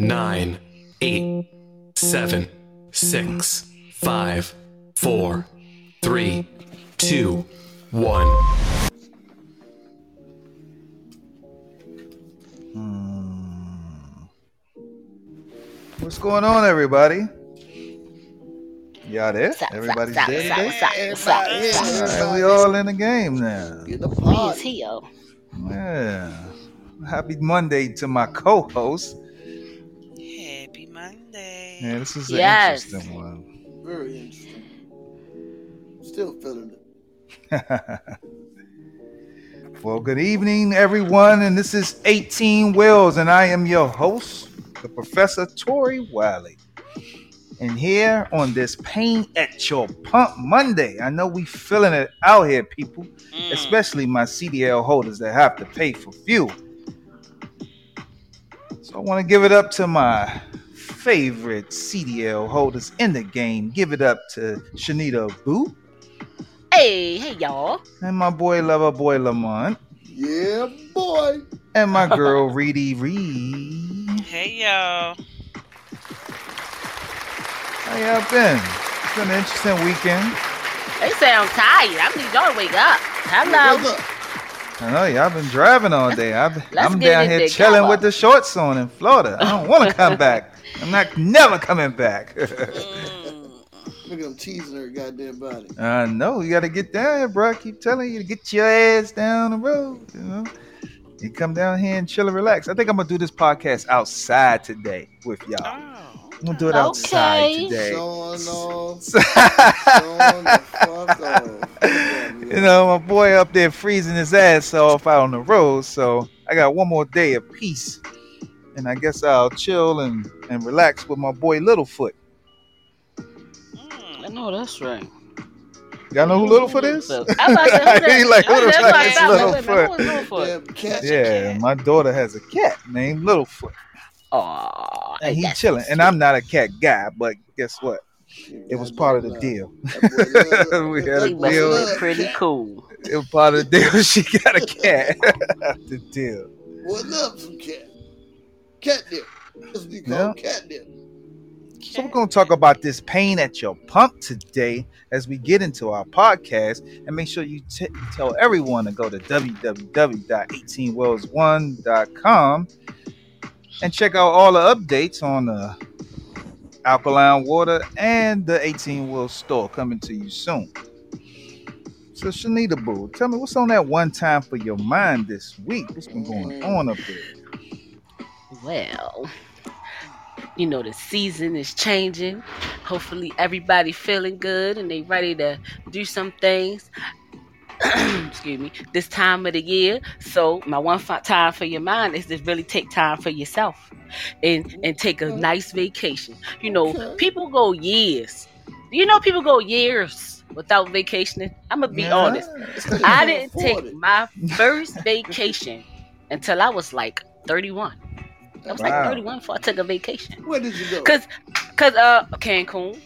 nine, eight, seven, six, five, four, three, two, one. Hmm. What's going on, everybody? Y'all there? What's up, Everybody's what's up, there what's up, today? what's up, what's up, Everybody. All right, we all in the game now. Get the Me is party. here. Yeah. Happy Monday to my co-host. Happy Monday. Yeah, this is an Yes. interesting one. Very interesting. Still feeling it. well, good evening, everyone, and this is 18 Wells, and I am your host, the Professor Tori Wiley. And here on this Pain at Your Pump Monday, I know we feeling it out here, people, Mm. especially my CDL holders that have to pay for fuel. So I want to give it up to my favorite CDL holders in the game. Give it up to Shanita Boo Hey, hey, y'all. and my boy lover boy Lamont Yeah, boy. and my girl Reedy Reed. Hey y'all. How y'all been? It's been an interesting weekend. They sound tired. I need y'all to wake up. Hello. Wake up. I know y'all been driving all day. I've, I'm down here chilling with the shorts on in Florida. I don't want to come back. I'm not never coming back. Look at them teasing her goddamn body. I know you got to get down here, bro. I keep telling you to get your ass down the road. You know, you come down here and chill and relax. I think I'm gonna do this podcast outside today with y'all. Oh. I'm gonna do it Okay. outside today. Showing off. Showing the fuck off. you know, my boy up there freezing his ass off out on the road. So I got one more day of peace, and I guess I'll chill and and relax with my boy Littlefoot. I Mm. know that's right. Y'all know who Littlefoot is? I'm about to say, who that? He like, who Oh, the that's fuck what I is thought. Wait, wait, Littlefoot? wait, Littlefoot? Damn. Yeah, my daughter has a cat named Littlefoot, Aw, and he that's chilling. And I'm not a cat guy, but guess what? It was part of the deal. We had a deal. be pretty cool. It was part of the deal. She got a cat. the deal. What up, some cat? Catnip. That's what you call catnip. So we're going to talk about this pain at your pump today as we get into our podcast. And make sure you t- tell everyone to go to www.18wells1.com and check out all the updates on the alkaline water and the 18 Wells store coming to you soon. So Shanita Boo, tell me what's on that one time for your mind this week? What's been going on up there? Well, you know the season is changing. Hopefully everybody feeling good and they ready to do some things. Excuse me. This time of the year. So my one time for your mind is to really take time for yourself and and take a Okay. nice vacation. You know, people go years. You know, people go years without vacationing. I'm gonna be Yeah. honest. It's 'cause you I didn't take my first vacation until I was like 31. I was Wow. like 31 before I took a vacation. Where did you go? Cause, cause uh Cancun.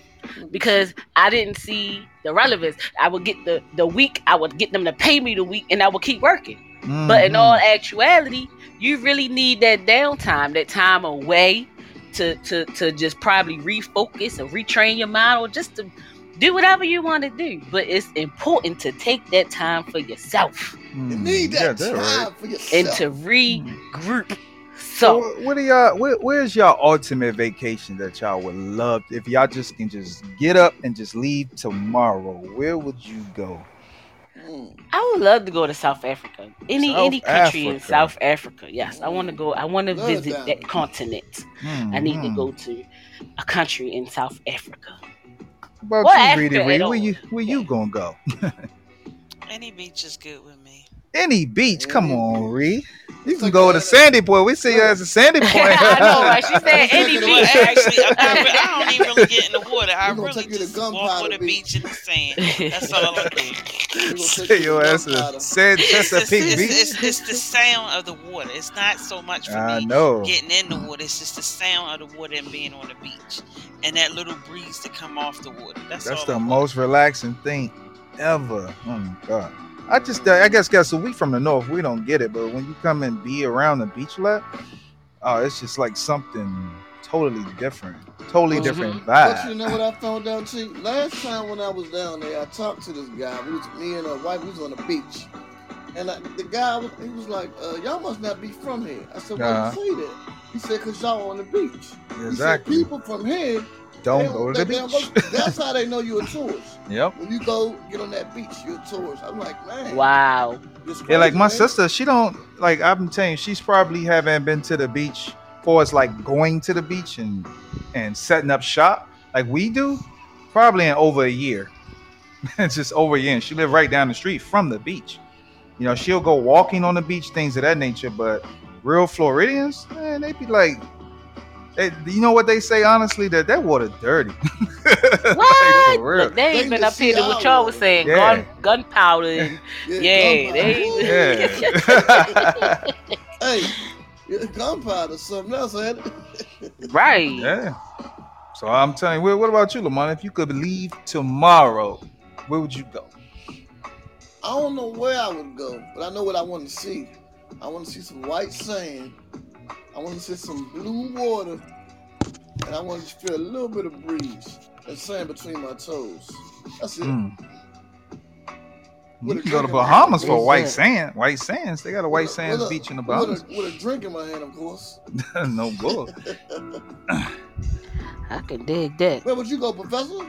Because I didn't see the relevance. I would get the the week. I would get them to pay me the week, and I would keep working. But in Mhm. all actuality, you really need that downtime, that time away to to to just probably refocus and retrain your mind, or just to do whatever you want to do. But it's important to take that time for yourself you Mm, need that that's time right. for yourself. and to regroup. So, So what are y'all? Where, where's y'all ultimate vacation that y'all would love if y'all just can just get up and just leave tomorrow? Where would you go? Mm. I would love to go to South Africa. Any South any country in South Africa. Yes, I want to go. I want to visit that. that continent. I need to Mhm. go to a country in South Africa. What about Well, you, Africa Reedy at Reed? all. Where you where you gonna go? Any beach is good with me. Any beach? Come on, Reed. You can go to Sandy Point. We see you as a Sandy Point. I know, right? She said any Well, Well, beach. actually, I'm I don't even really get in the water. I We gonna really take you to just walk Gunpowder on the Beach. beach in the sand. That's all I do. We gonna Say take you your to ass Gunpowder. is San It's, just, Chesapeake Beach. it's, it's the sound of the water. It's not so much for I me know. getting in the water. It's just the sound of the water and being on the beach and that little breeze to come off the water. That's, That's all the I want. most relaxing thing ever. Oh my god. I just, I guess, guess so we from the north, we don't get it, but when you come and be around the beach a lot, oh, it's just like something totally different, totally Mhm. different vibe. But you know what I found out, too? Last time when I was down there, I talked to this guy. We was me and a wife. We was on the beach, and I, the guy, he was like, uh, "Y'all must not be from here." I said, "Why Uh-huh. you say that?" He said, "Cause y'all on the beach." He said, Exactly. "People from here Don't they go to the beach. go- That's how they know you're a tourist. Yep. When you go get on that beach, you're a tourist. I'm like, man, Wow. Yeah, like my man. sister, she don't like. I'm telling you, she's probably haven't been to the beach for us like going to the beach and and setting up shop like we do, probably in over a year. it's just over a year. And she lived right down the street from the beach. You know, she'll go walking on the beach, things of that nature. But real Floridians, man, they be like, they, you know what they say honestly that that water dirty. What? for real. Look, they ain't They been up here to what y'all was saying. Yeah. Gun gunpowder. and- Yeah, Yeah, gunpowder. they Yeah. hey, gunpowder, something else, ain't it? right. Yeah. So I'm telling you, what what about you, Lamont? If you could leave tomorrow, where would you go? I don't know where I would go, but I know what I want to see. I want to see some white sand. I want to see some blue water, and I want to feel a little bit of breeze and sand between my toes. That's it. Mm. With You a can go to drink in my Bahamas hand. for white Yeah. sand. White sands. They got a white With a- sands with a- beach in the with Bahamas. a, with a drink in my hand, of course. no bull. I can dig that. Where would you go, Professor?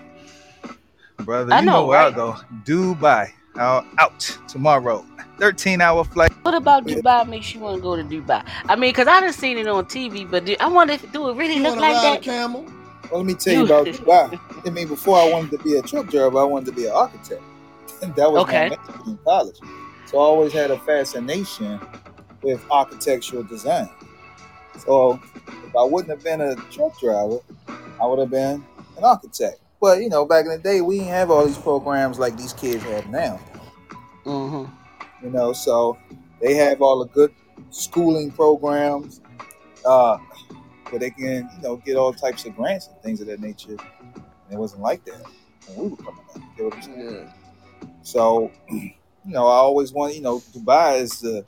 Brother, I you know, know where I'll go. Dubai. Out, out tomorrow. 13 hour flight. What about Dubai makes you want to go to Dubai? I mean, because I done seen it on TV, but do, I wonder if do it really You look want to like ride a that? camel? Well, let me tell you about Dubai. I mean, before I wanted to be a truck driver, I wanted to be an architect. that was Okay. my major in college. So I always had a fascination with architectural design. So if I wouldn't have been a truck driver, I would have been an architect. But you know, back in the day, we didn't have all these programs like these kids have now. hmm You know, so they have all the good schooling programs uh, where they can, you know, get all types of grants and things of that nature. And it wasn't like that when we were coming up. You know what I'm saying? Yeah. So, you know, I always want, you know, Dubai is the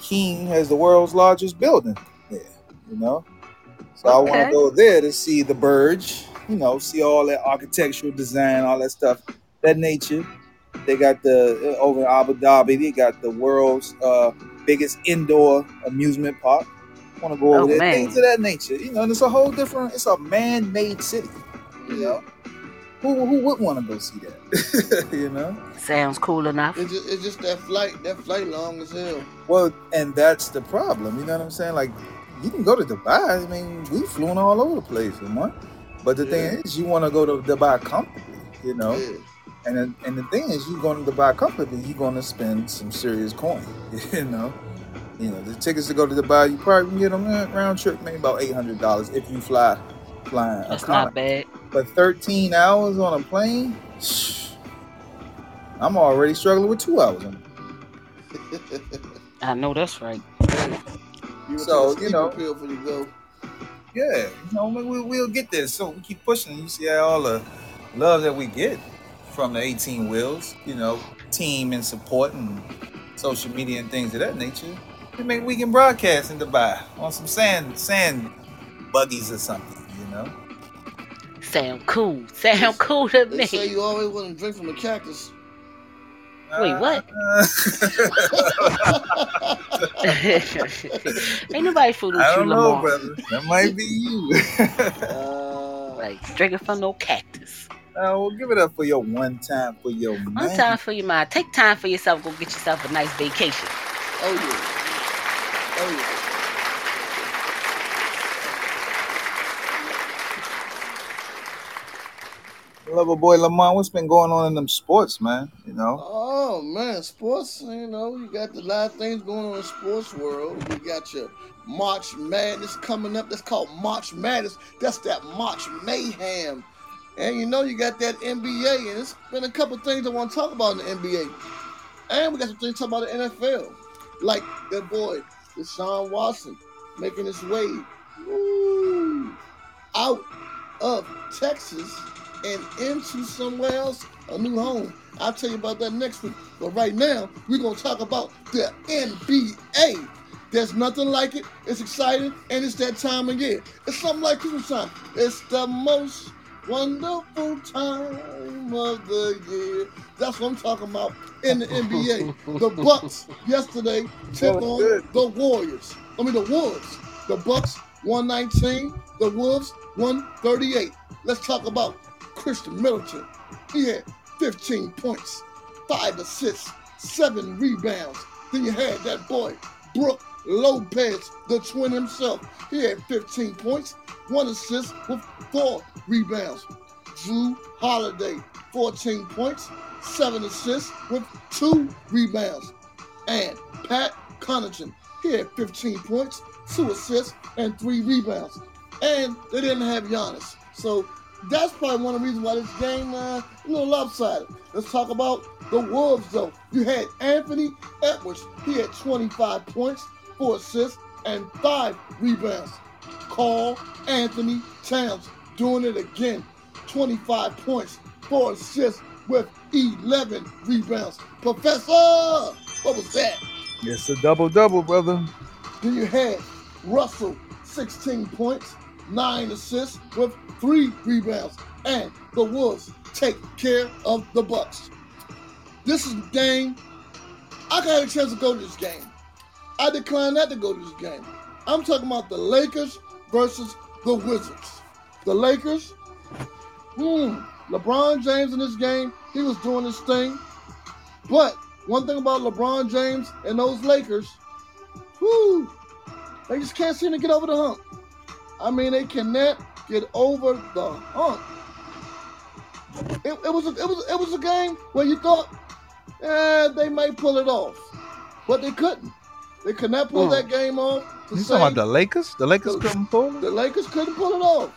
king has the world's largest building there, you know. So I want to go there to see the Burj, you know, see all that architectural design, all that stuff, that nature. They got the uh, over in Abu Dhabi, they got the world's uh, biggest indoor amusement park. Want to go over Oh, there, man. things of that nature, you know. And it's a whole different, it's a man-made city, you know. Who who would want to go see that, you know? Sounds cool enough. It's just, it's just that flight. That flight long as hell. Well, and that's the problem. You know what I'm saying? Like, you can go to Dubai. I mean, we flew all over the place, you know? But the Yeah. thing is, you want to go to Dubai comfortably, you know? Yeah. And then- and the thing is, you going to Dubai comfortably, you're going to spend some serious coin, you know? You know, the tickets to go to Dubai, you probably can get them eh, round trip, maybe about eight hundred dollars if you fly, flying. That's economy. not bad. But thirteen hours on a plane, I'm already struggling with two hours. On I know that's right. You So, you know- sleeping pill before you go. Yeah, you know, we, we'll get there. So we keep pushing. You see how all the love that we get from the 18 wheels, you know, team and support and social media and things of that nature. We make we can broadcast in Dubai on some sand sand buggies or something, you know. Sound cool. Sound cool to They say me. you always want to drink from a cactus. Wait, what? Ain't nobody fooling with I you, don't know, Lamar. brother. That might be you. Uh, Like drinking from no cactus. uh, well, give it up for your one time for your One man. time for your mind. Take time for yourself. Go get yourself a nice vacation. oh yeah. Oh yeah. Lover boy Lamont, what's been going on in them sports, man? You know. Oh man, sports. You know, you got a lot of things going on in the sports world. You got your March Madness coming up. That's called March Madness. That's that March mayhem. And you know, you got that NBA, and it's been a couple things I want to talk about in the NBA. And we got some things to talk about the NFL, like that boy Deshaun Watson making his way woo, out of Texas and into somewhere else, a new home. I'll tell you about that next week. But right now, we're gonna talk about the NBA. There's nothing like it. It's exciting, and it's that time of year. It's something like Christmas time. It's the most wonderful time of the year. That's what I'm talking about in the NBA. The Bucks yesterday took on good. the Warriors. I mean the Wolves. The Bucks 119, the Wolves 138. Let's talk about Christian Middleton. He had 15 points, five assists, seven rebounds. Then you had that boy, Brook Lopez, the twin himself. He had 15 points, one assist with four rebounds. Jrue Holiday, 14 points, seven assists with two rebounds. And Pat Connaughton, he had 15 points, two assists, and three rebounds. And they didn't have Giannis. So that's probably one of the reasons why this game uh, a little lopsided. Let's talk about the Wolves, though. You had Anthony Edwards. He had 25 points, four assists, and five rebounds. Carl Anthony Towns doing it again. 25 points, four assists with 11 rebounds. Professor, what was that? It's a double double, brother. Then you had Russell, 16 points, nine assists with three rebounds. And the Wolves take care of the Bucks. This is the game. I got a chance to go to this game. I declined not to go to this game. I'm talking about the Lakers versus the Wizards. The Lakers, hmm, LeBron James in this game, he was doing his thing. But one thing about LeBron James and those Lakers, whoo, they just can't seem to get over the hump. I mean, they cannot get over the hump. It, it was a, it was it was a game where you thought, eh, they might pull it off, but they couldn't. They could not pull Hmm. that game off. You talking about the Lakers? The Lakers The- couldn't pull the it Lakers couldn't pull it off.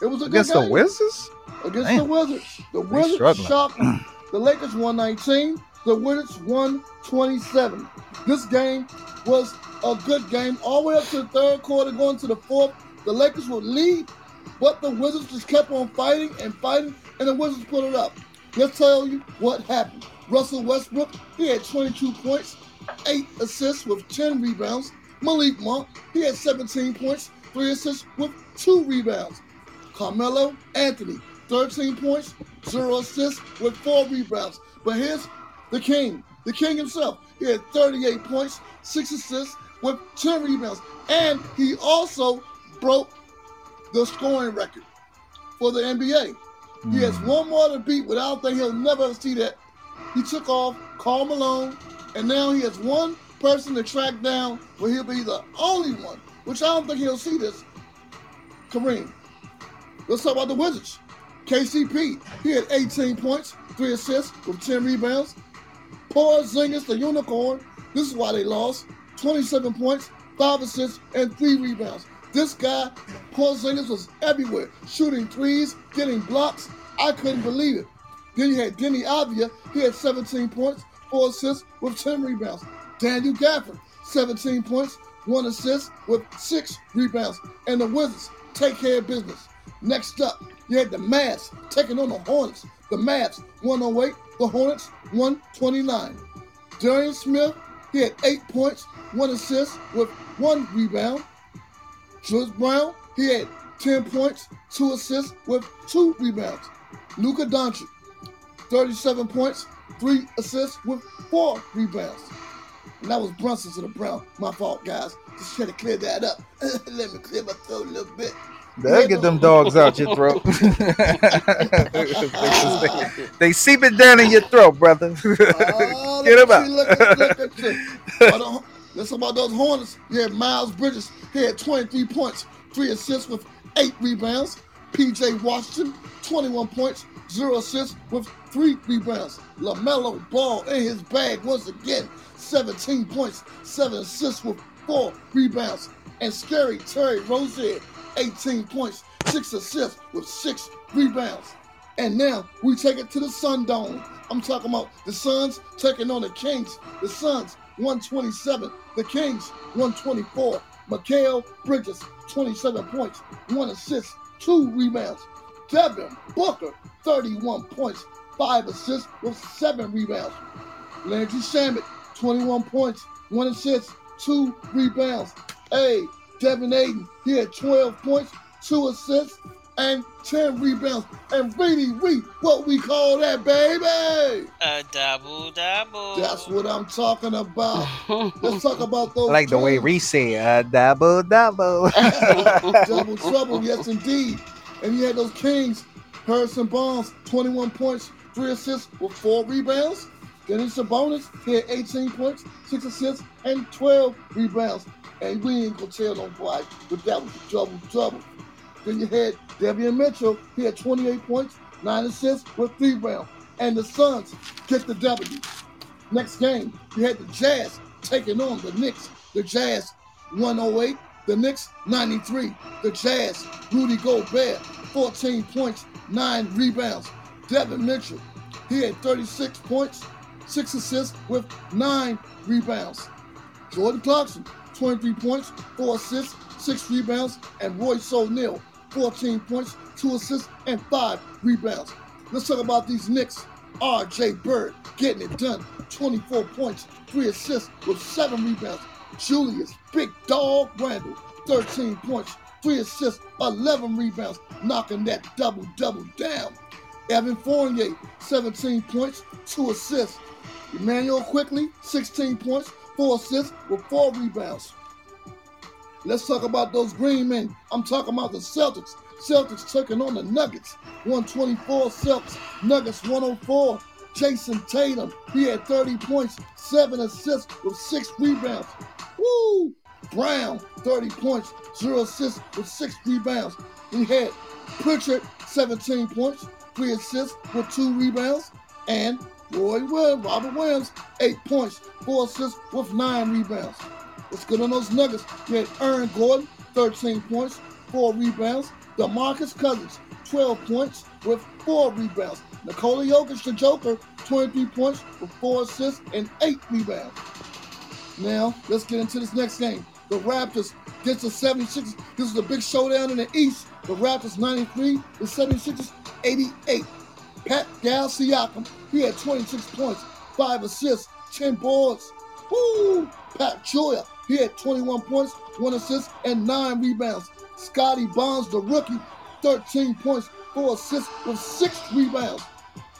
It was a good against the Wizards. against Damn. the Wizards. The Wizards shocked the Lakers 119, the Wizards 127. This game was a good game all the way up to the third quarter, going to the fourth. The Lakers would lead, but the Wizards just kept on fighting and fighting, and the Wizards put it up. Let's tell you what happened. Russell Westbrook, he had 22 points, eight assists with 10 rebounds. Malik Monk, he had 17 points, three assists with two rebounds. Carmelo Anthony, 13 points, zero assists with four rebounds. But here's the king, the king himself. He had 38 points, six assists with 10 rebounds. And he also broke the scoring record for the NBA. He has hmm. one more to beat, but I don't think he'll never see that. He took off Karl Malone, and now he has one person to track down where he'll be the only one, which I don't think he'll see this. Kareem. Let's talk about the Wizards. KCP, he had 18 points, three assists with 10 rebounds. Porzingis, the unicorn, this is why they lost. 27 points, five assists, and three rebounds. This guy, Porzingis, was everywhere, shooting threes, getting blocks. I couldn't believe it. Then you had Deni Avdija, he had 17 points, four assists with 10 rebounds. Daniel Gafford, 17 points, one assist with six rebounds. And the Wizards take care of business. Next up, you had the Mavs taking on the Hornets. The Mavs 108, the Hornets 129. Darian Smith, he had eight points, one assist with one rebound. Julius Brown, he had 10 points, two assists with two rebounds. Luka Doncic, 37 points, three assists with four rebounds. And that was Brunson to the Brown. My fault, guys. Just trying to clear that up. Let me clear my throat a little bit. They'll get them dogs out your throat. they, seep it down in your throat, brother. Oh, Get look him at you, look at- look at you. But, uh, Let's talk about those Hornets. You had Miles Bridges. He had 23 points, three assists with eight rebounds. PJ Washington, 21 points, zero assists with three rebounds. LaMelo Ball in his bag once again, 17 points, seven assists with four rebounds. And Scary Terry Rozier, 18 points, six assists with six rebounds. And now we take it to the Sun Dome. I'm talking about the Suns taking on the Kings. The Suns 127, the Kings 124. Mikal Bridges 27 points, one assist, two rebounds. Devin Booker 31 points, five assists with seven rebounds. Landry Shamet 21 points, one assist, two rebounds. Hey, Devin Ayton, he had 12 points, two assists, and 10 rebounds. And Reedy Reed, what we call that, baby? A double double. That's what I'm talking about. Let's talk about those. I like the way Kings. Reese said, uh, double, double. Double trouble, yes indeed. And you had those Kings, Harrison Barnes, 21 points, three assists with four rebounds. Dennis Sabonis, he had 18 points, six assists, and 12 rebounds. And we ain't gonna tell nobody, but that was double double. Then you had Davion Mitchell, he had 28 points, nine assists with three rebounds. And the Suns get the W. Next game, you had the Jazz taking on the Knicks. The Jazz 108, the Knicks 93. The Jazz, Rudy Gobert, 14 points, nine rebounds. Devin Mitchell, he had 36 points, six assists with nine rebounds. Jordan Clarkson, 23 points, four assists, six rebounds, and Royce O'Neale, 14 points, two assists, and five rebounds. Let's talk about these Knicks. R.J. Bird getting it done, 24 points, three assists with seven rebounds. Julius Big Dog Randle, 13 points, three assists, 11 rebounds, knocking that double double down. Evan Fournier, 17 points, two assists. Immanuel Quickley, 16 points, four assists with four rebounds. Let's talk about those green men. I'm talking about the Celtics. Celtics taking on the Nuggets. 124 Celtics, Nuggets 104. Jayson Tatum, he had 30 points, seven assists with six rebounds. Woo! Brown, 30 points, zero assists with six rebounds. He had Pritchard, 17 points, three assists with two rebounds. And Roy Williams, Robert Williams, eight points, four assists with nine rebounds. Let's get on those nuggets. You had Aaron Gordon, 13 points, four rebounds. DeMarcus Cousins, 12 points with four rebounds. Nikola Jokic, the Joker, 23 points with four assists and eight rebounds. Now, let's get into this next game. The Raptors against the 76ers. This is a big showdown in the East. The Raptors 93, the 76ers 88. Pat Gal Siakam, he had 26 points, five assists, 10 boards. Woo! Pat Joya, he had 21 points, one assist, and nine rebounds. Scottie Barnes, the rookie, 13 points, four assists with six rebounds.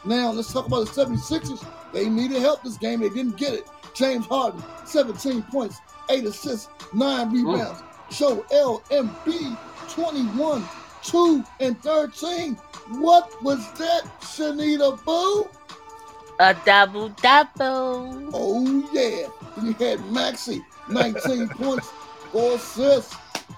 Now, let's talk about the 76ers. They needed help this game. They didn't get it. James Harden, 17 points, eight assists, nine mm. rebounds. Joel Embiid, 21, 2, and 13. What was that, Shanita Boo? A double double. Oh, yeah. Then you had Maxey, 19 points, four assists,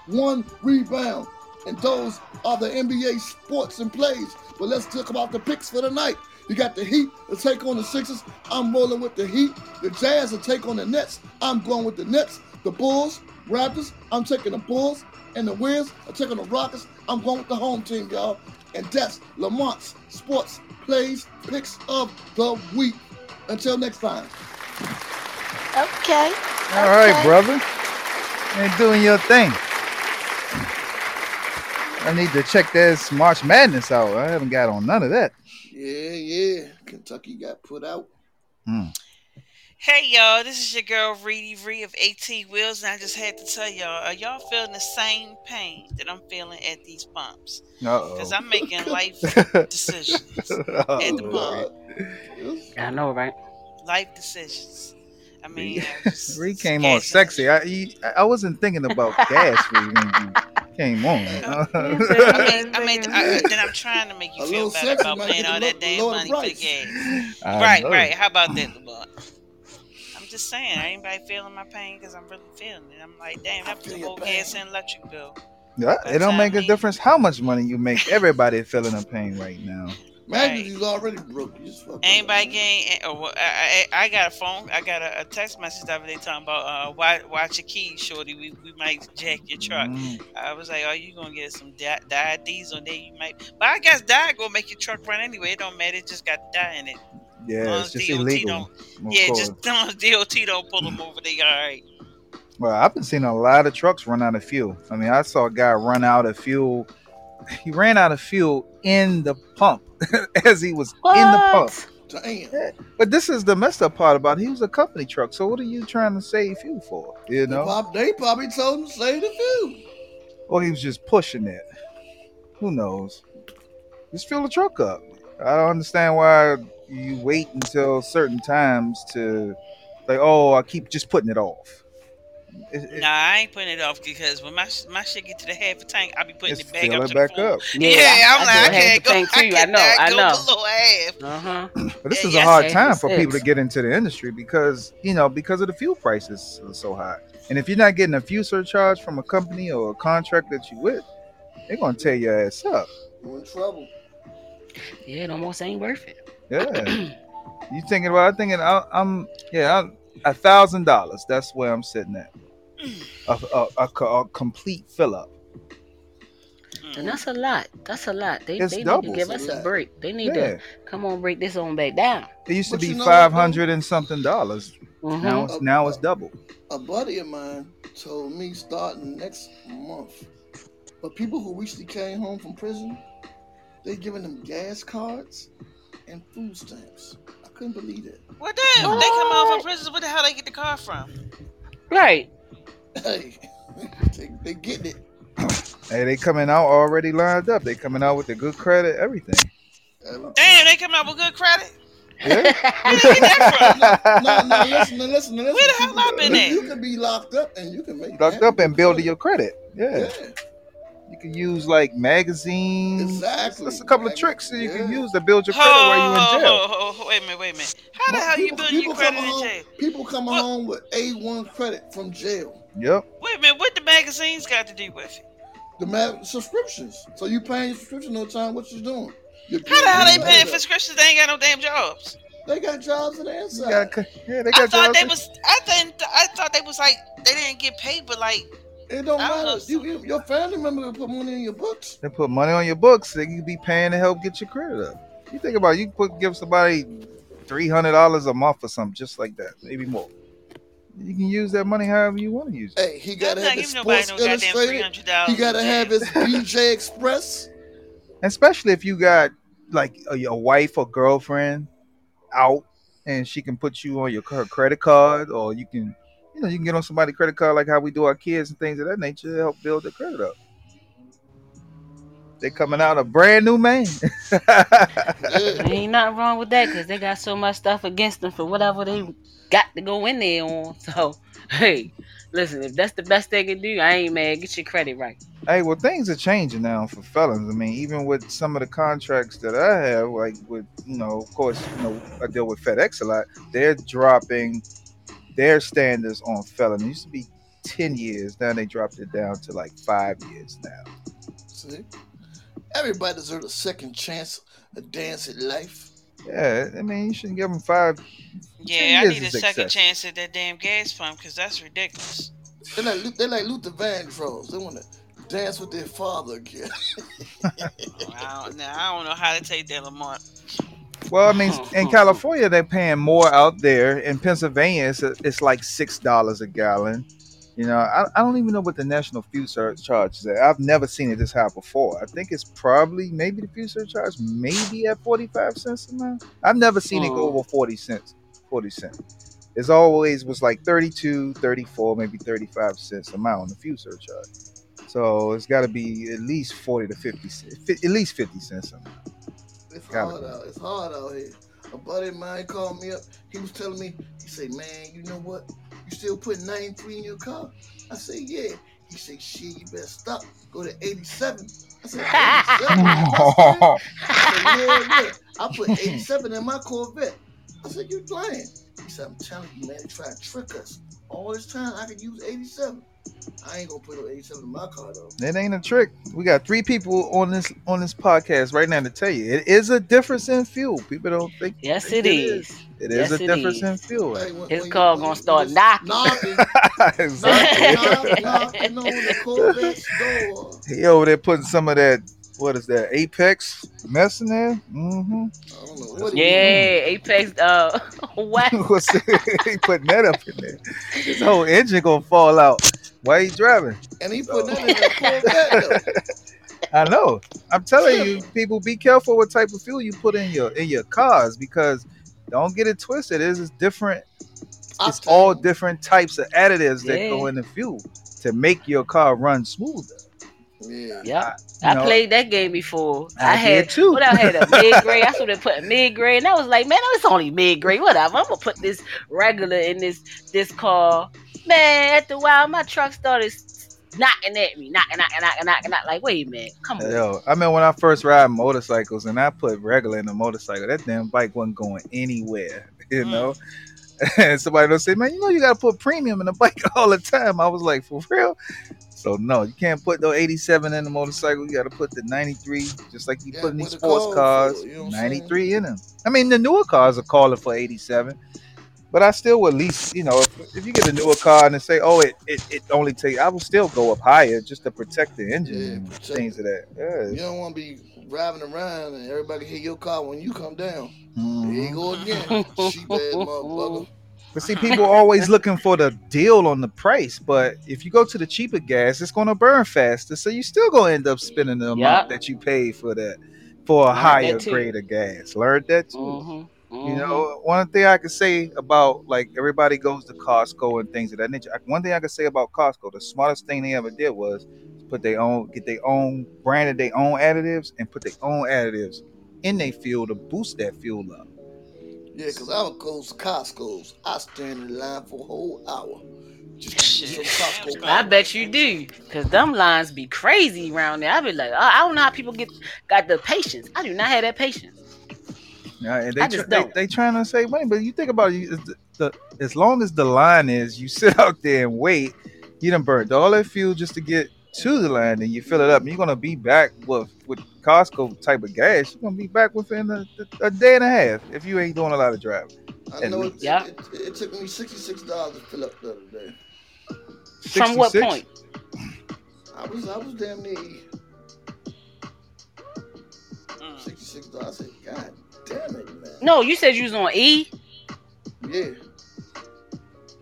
one rebound. And those are the NBA sports and plays. But let's talk about the picks for the night. You got the Heat to take on the Sixers. I'm rolling with the Heat. The Jazz to take on the Nets. I'm going with the Nets. The Bulls, Raptors. I'm taking the Bulls. And the Wiz are taking the Rockets. I'm going with the home team, y'all. And that's Lamont's sports plays picks of the week. Until next time. Okay. All right, Okay. brother. Ain't doing your thing. I need to check this March Madness out. I haven't got on none of that. Yeah, yeah. Kentucky got put out. Hmm. Hey y'all, this is your girl Reedy Ree of 18 Wheels, and I just had to tell y'all, are y'all feeling the same pain that I'm feeling at these pumps? Because Uh I'm making life decisions. At the pump. I know, right? Life decisions. I mean, I just- Ree came on sexy. I you- I wasn't thinking about gas Ree when you came on. I mean, I mean, I, then I'm trying to make you A feel better about might paying all that damn Lord money for the Rice. gas. Right, know. right. How about that, Lamont? I'm just saying, anybody feeling my pain? Because I'm really feeling it. I'm like, damn, that was feel the whole pain. gas and electric bill. Yeah, it don't make a Time difference how much money you make. Everybody feeling the pain right now. Imagine Right. he's already broke. You just fuck Anybody up. getting? Or, I, I, I got a phone. I got a, a text message the other day talking about uh, watch, watch your keys, shorty. We, we might jack your truck. Mm, I was like, "Are you gonna get some di- dyed diesel there? You might, but I guess dye gonna make your truck run anyway. It don't matter. It just got dye in it. Yeah, it's just DOT illegal. don't- yeah, course. just as long as DOT don't pull them over, they all right. Well, I've been seeing a lot of trucks run out of fuel. I mean, I saw a guy run out of fuel. He ran out of fuel in the pump as he was What? in the pump. Damn. But this is the messed up part about it. he was a company truck. So what are you trying to save fuel for? You They, know? they probably told him to save the fuel. Or he was just pushing it. Who knows? Just fill the truck up. I don't understand why you wait until certain times to like, oh, I keep just putting it off. It- it- Nah, I ain't putting it off because when my my shit get to the half a tank, I'll be putting just it back fill up it to back the up. Yeah, I'm I like, I do can't the go. thing I too. I know, I go know. below half. Uh huh. But this Yeah, is a hard time is for people to get into the industry because you know because of the fuel prices are so high. And if you're not getting a fuel surcharge from a company or a contract that you with, they're gonna tear your ass up. You're in trouble. Yeah, it almost ain't worth it. Yeah. you thinking about? I'm thinking. I, I'm yeah. I'm, a thousand dollars. That's where I'm sitting at. A, a, a, a complete fill up. And that's a lot. That's a lot. They, It's they need to give us a break. They need Yeah. to come on, break this on back down. It used to But be you know what, five though? hundred and something dollars. Mhm. Now it's now it's double. A buddy of mine told me starting next month, but people who recently came home from prison, they giving them gas cards and food stamps. I couldn't believe it. Well, damn, they come out What? from prison. Where the hell they get the car from? Right. Hey, they, they getting it. Hey, they coming out already lined up. They coming out with the good credit, everything. Damn, they come out with good credit. Yeah. Where they get that from? no, no, listen, no, listen, no, listen. Where the hell I been you, at? you can be locked up and you can make Locked up and build your credit. Yeah. Yeah, You can use like magazines. exactly. That's a couple of tricks that you can use to build your credit while you're in jail. Oh, oh, oh, wait a minute, wait a minute. How the But hell you people- building your credit coming in home- jail? People coming What? home with A1 credit from jail. Yep. Wait a minute, what the magazines got to do with it? The ma- subscriptions. So you paying your subscription no time. What you doing? You're How the hell they paying for subscriptions? They ain't got no damn jobs. They got jobs in the You inside. got, yeah, they I thought jobs. they was. I think. I thought they was like they didn't get paid, but like it don't I matter. You, you, your family member will put money in your books. They put money on your books. They can be paying to help get your credit up. You think about it, you put give somebody three hundred dollars a month or something just like that, maybe more. You can use that money however you want to use it. Hey, he gotta I'm have his Sports no Illustrated. hundred dollars. He gotta have his BJ Express. Especially if you got like a, your wife or girlfriend out, and she can put you on your her credit card, or you can, you know, you can get on somebody's credit card like how we do our kids and things of that nature to help build their credit up. They coming out a brand new man. Ain't nothing wrong with that because they got so much stuff against them for whatever they got to go in there on. So, hey, listen, if that's the best they can do, I ain't mad. Get your credit right. Hey, well, things are changing now for felons. I mean, even with some of the contracts that I have, like with, you know, of course, you know, I deal with FedEx a lot. They're dropping their standards on felon. It used to be 10 years. Now they dropped it down to like five years now. See? Everybody deserves a second chance, a dance at life. Yeah, I mean, you shouldn't give them five. Yeah, 10 I need a is second excessive. chance at that damn gas pump because that's ridiculous. They're like, Lu- they're like Luther Vandross. They want to dance with their father again. I don't, now, I don't know how to take that, Lamont. Well, I mean, in California, they're paying more out there. In Pennsylvania, it's, it's like $6 a gallon. You know, I, I don't even know what the national fuel surcharge is at. I've never seen it this high before. I think it's probably maybe the fuel surcharge maybe at 45 cents a mile. I've never seen it go Hmm. over 40 cents. 40 cents. It's always was like 32, 34, maybe 35 cents a mile on the fuel surcharge. So it's got to be at least 40 to 50 cents, at least 50 cents a mile. It's hard out. It's hard out here. A buddy of mine called me up. He was telling me, he said, man, you know what? You still putting 93 in your car? I said, yeah. He said, shit, you better stop. Go to 87. I said, 87? I said, yeah, yeah. I put 87 in my Corvette. I said, "You're lying. He said, I'm telling you, man, they try to trick us. All this time, I could use 87. I ain't gonna put no 87 in my car, though. It ain't a trick. We got three people on this on this podcast right now to tell you it is a difference in fuel. People don't think Yes, think it is. It is Yes, a it difference is. in fuel. Hey, when- His when car you- gonna when start knocking. knocking. exactly. knock, knocking on the Corvette's door. he over there putting some of that. What is that? Apex mess in there. Mm-hmm. I don't know what Yeah, Apex. Uh, what? What's he putting that up in there? His whole engine gonna fall out. Why he driving? And he put that in a Corvette. I know. I'm telling you, people, be careful what type of fuel you put in your in your cars because don't get it twisted. It's just different. It's all different types of additives that go in the fuel to make your car run smoother. Yeah. Yep. You I know, played that game before. I I, had did too. What I had a mid grade. I should have put mid grade, and I was like, man, it's only mid grade. Whatever. I'm gonna put this regular in this this car. Man, after a while, my truck started knocking at me, knocking, knocking, knocking, knocking, knocking. Like, wait a minute, come on. Yo, I mean, when I first ride motorcycles and I put regular in the motorcycle, that damn bike wasn't going anywhere, you Mm. know. And somebody will say, "Man, you know you gotta put premium in the bike all the time." I was like, "For real?" So no, you can't put no 87 in the motorcycle. You gotta put the 93, just like you Yeah, put in these sports code for cars. you know what I'm saying? 93 in them. I mean, the newer cars are calling for 87, but I still would at least, you know, if, if you get a newer car and say, "Oh, it it, it only take," I will still go up higher just to protect the engine Yeah, and protect things of that. Yeah, You don't want to be driving around and everybody hit your car when you come down. There Mhm. you go again. Cheap ass motherfucker. But see, people are always looking for the deal on the price. But if you go to the cheaper gas, it's going to burn faster. So you still going to end up spending the amount that you paid for that for a Learned higher grade of gas. Learned that too. Mhm, You mhm. know, one thing I could say about like everybody goes to Costco and things of that nature. One thing I could say about Costco, the smartest thing they ever did was put their own, get their own branded their own additives and put their own additives in their fuel to boost that fuel up. Yeah, because I would go to Costco's. I stand in line for a whole hour. Just to get some Shit. Costco. I bet you do, cause them lines be crazy around there. I be like, I I don't know how people get got the patience. I do not have that patience. Yeah, and they, I just they don't. they trying to save money, but you think about it, the, the as long as the line is, you sit out there and wait. You done burned all that fuel just to get to the line, and you fill it up, and you're gonna be back with with Costco type of gas. You're gonna be back within a, a day and a half if you ain't doing a lot of driving. I know it, Yeah. it, it, it took me $66 to fill up the other day. From what point? I was I was damn near Mm. $66. I said, God damn it, man. No, you said you was on E. Yeah.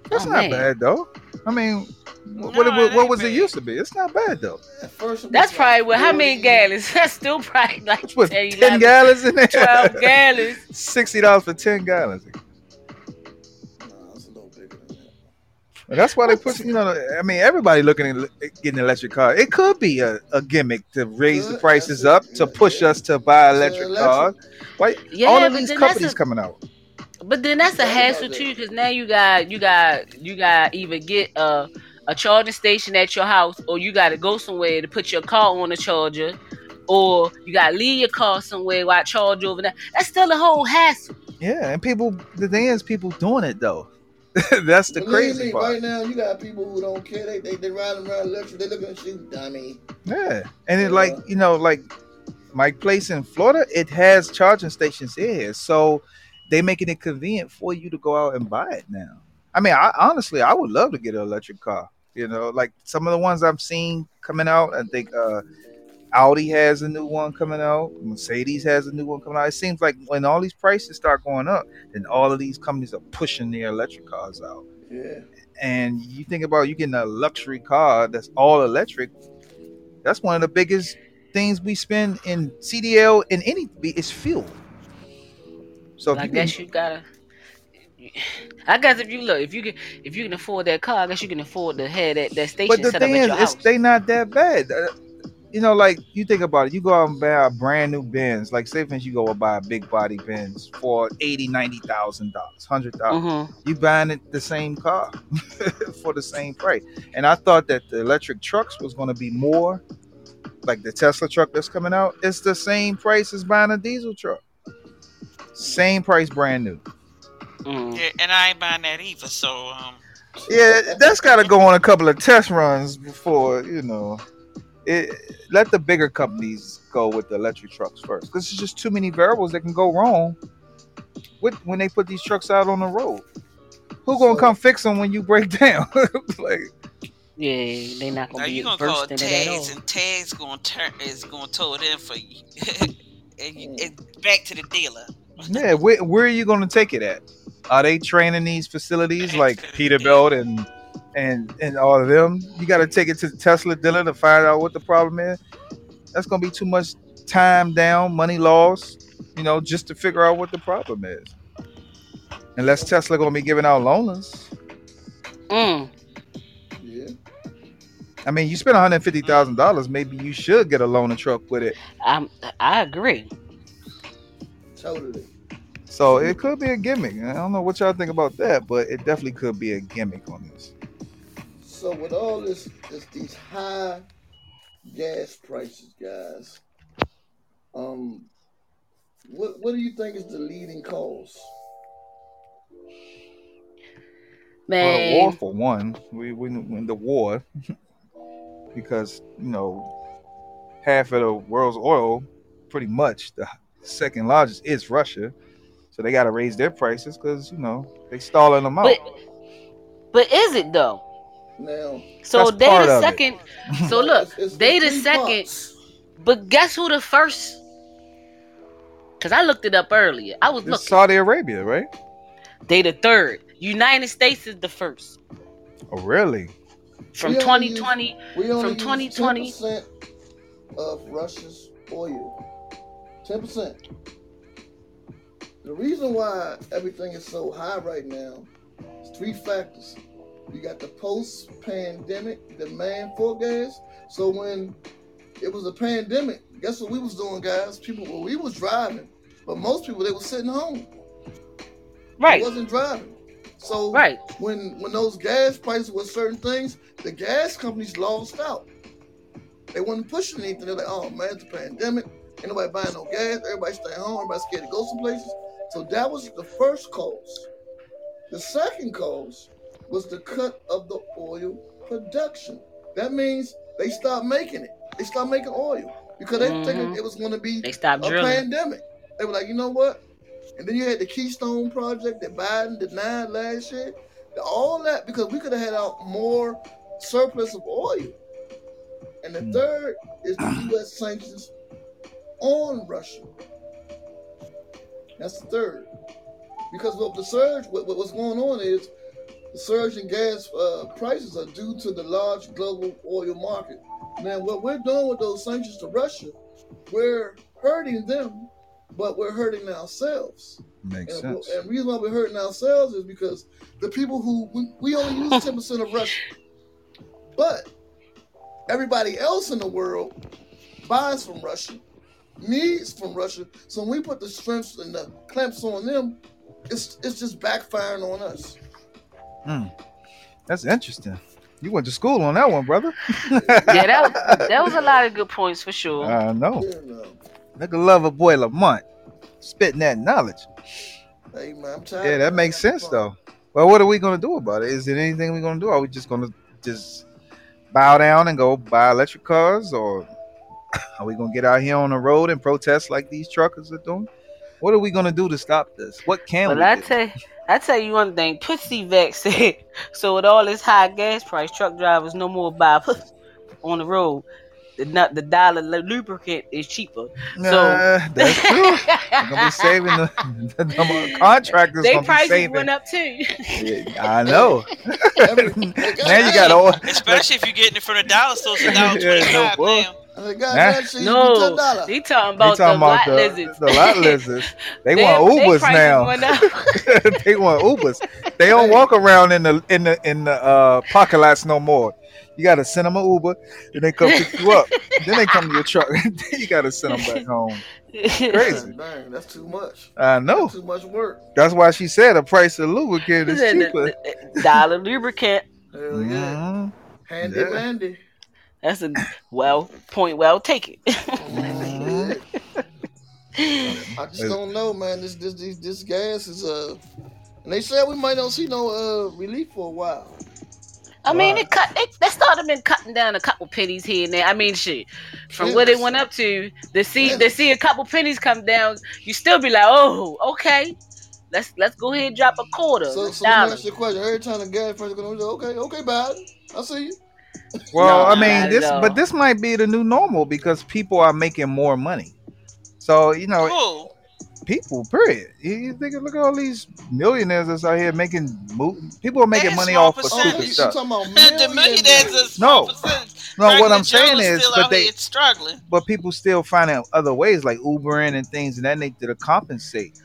That's Oh, not man. bad though. I mean, what No, what, it what, ain't was it used to be? It's not bad though. First, That's was probably like what. How many 40. gallons? That's still probably like What 10, ten 11, gallons in there? 12 gallons. Sixty dollars for ten gallons. Nah, it's a little bigger. And that's why they push. You know, I mean, everybody looking at getting an electric car. It could be a, a gimmick to raise the prices up to push yeah. us to buy electric electric. cars. Why? Yeah, all of these companies a- coming out. But then that's a hassle too, because now you got you got you got either get a a charging station at your house, or you got to go somewhere to put your car on a charger, or you got to leave your car somewhere while it charge over there. That's still a whole hassle. Yeah, and people. The thing is, people doing it though. that's the Believe crazy me, part. Right now, you got people who don't care. They they, they riding around electric. They looking at you, dummy. Yeah, and it Yeah. like you know, like my place in Florida, it has charging stations here, so they making it convenient for you to go out and buy it now. I mean, I honestly, I would love to get an electric car. You know, like some of the ones I've seen coming out. I think uh, Audi has a new one coming out. Mercedes has a new one coming out. It seems like when all these prices start going up, then all of these companies are pushing their electric cars out Yeah. and you think about you getting a luxury car that's all electric that's one of the biggest things we spend in cdl in any is fuel so I you can, guess you gotta. I guess if you look, if you can, if you can afford that car, I guess you can afford to have that, that station but the set up thing at is your it's, house. they not that bad Uh, you know like you think about it you go out and buy a brand new Benz like say for you go and buy a big body Benz for 80 90 thousand dollars hundred thousand hmm you buying it the same car for the same price. And I thought that the electric trucks was going to be more like the Tesla truck that's coming out. It's the same price as buying a diesel truck. Same price, brand new. hmm Yeah, and I ain't buying that either. So um, Yeah, that's got to go on a couple of test runs before you know. It let the bigger companies go with the electric trucks first, because there's just too many variables that can go wrong with when they put these trucks out on the road. Who gonna So- come fix them when you break down? like, Yeah, they not gonna be you gonna call versed in it at all. tags, and tags gonna turn is gonna tow it in for you, and, you, and back to the dealer. Yeah, where, where are you going to take it at? Are they training these facilities like. Peterbilt and and and all of them? You got to take it to the Tesla dealer to find out what the problem is. That's going to be too much time down, money lost, you know, just to figure out what the problem is. Unless Tesla gonna be giving out loaners. Mm. Yeah. I mean, you spend one hundred fifty thousand dollars, maybe you should get a loaner truck with it. I'm, I agree. Totally. So it could be a gimmick. I don't know what y'all think about that, but it definitely could be a gimmick on this. So with all this, this these high gas prices, guys, um, what what do you think is the leading cause? Well, Man, war for one, we we win the war because you know half of the world's oil, pretty much the second largest is Russia, so they got to raise their prices because you know they stalling them out. but but is it though? Now, So they part the of it. second. So look, it's- it's they the second. parts. But guess who the first? Cause I looked it up earlier. I was It's looking. Saudi Arabia, right? They the third. United States is the first. Oh, really? From We only use- 2020, We only From use 2020 10% of Russia's oil. Ten percent. The reason why everything is so high right now is three factors. You got the post-pandemic demand for gas. So when it was a pandemic, guess what we was doing, guys? People, well, we was driving, but most people they were sitting home. right, They wasn't driving. So right. when when those gas prices were certain things, the gas companies lost out. They wasn't pushing anything. They're like, oh man, it's a pandemic. Ain't nobody buying no gas. Everybody staying home. Everybody's scared to go some places. So that was the first cause. The second cause was the cut of the oil production. That means they stopped making it. They stopped making oil because they figured Mhm. it was going to be They stopped a drilling. pandemic. They were like, you know what? And then you had the Keystone Project that Biden denied last year. All that because we could have had out more surplus of oil. And the Hmm. third is the U.S. sanctions on Russia. That's the third. Because what the surge, what, what- what's going on is the surge in gas uh, prices are due to the large global oil market. Now, what we're doing with those sanctions to Russia, we're hurting them, but we're hurting ourselves. Makes And, sense. and the reason why we're hurting ourselves is because the people who we, we only use 10% of Russia, but everybody else in the world buys from Russia, needs from Russia. So when we put the strengths and the clamps on them, it's it's just backfiring on us. Hmm. That's interesting. You went to school on that one, brother. yeah, that, that was a lot of good points for sure. I know. You know, Nigga love a boy Lamont. Spitting that knowledge. hey man, I'm tired. Yeah, that makes sense though. Well, what are we gonna do about it? Is there anything we're gonna do? Are we just gonna just bow down and go buy electric cars, or are we gonna get out here on the road and protest like these truckers are doing? What are we gonna do to stop this? What can But we I do? tell I tell you one thing, Pussy Vex said, so with all this high gas price, truck drivers no more buy on the road. The nut the dollar lubricant is cheaper. Nah, that's true. We're gonna be saving the, the, the contractors. they prices went up too. Yeah, I know. Now you got all. Especially if you're getting it from the dollar store, it's a dollar Yeah, no twenty-five bull. now. God, Nah. that no, ten dollars. they talking They about talking the about lot the, lizards. the lot lizards. They, They- want they Ubers prices now. they want Ubers. They don't walk around in the in the in the uh, parking lots no more. You gotta send them an Uber, then they come pick you up. then they come to your truck. then you gotta send them back home. Crazy. Dang, dang, that's too much. I know. That's too much work. That's why she said the price of lubricant is said cheaper. the- the dollar lubricant. Hell yeah. Mhm. Handy Yeah. mandy. That's a well point. Well taken. I just don't know, man. This this this, this gas is uh, and they said we might not see no uh relief for a while. I mean, it cut. They, they started been cutting down a couple pennies here and there. I mean, shit, from what it went up to, to see to see a couple pennies come down, you still be like, oh, okay, let's let's go ahead and drop a quarter, So, a so let me ask you a question. Every time the gas price goes, okay, okay, Biden, I see you. Well, No, I mean this, all. but this might be the new normal because people are making more money. So you know, Who? people. Period. You, you think look at all these millionaires that's out here making people are making They're money small off of Oh, stupid stuff. the millionaires are No. small. No, what I'm saying is, still but they, here struggling. but people still finding other ways like Ubering and things and that nature to compensate.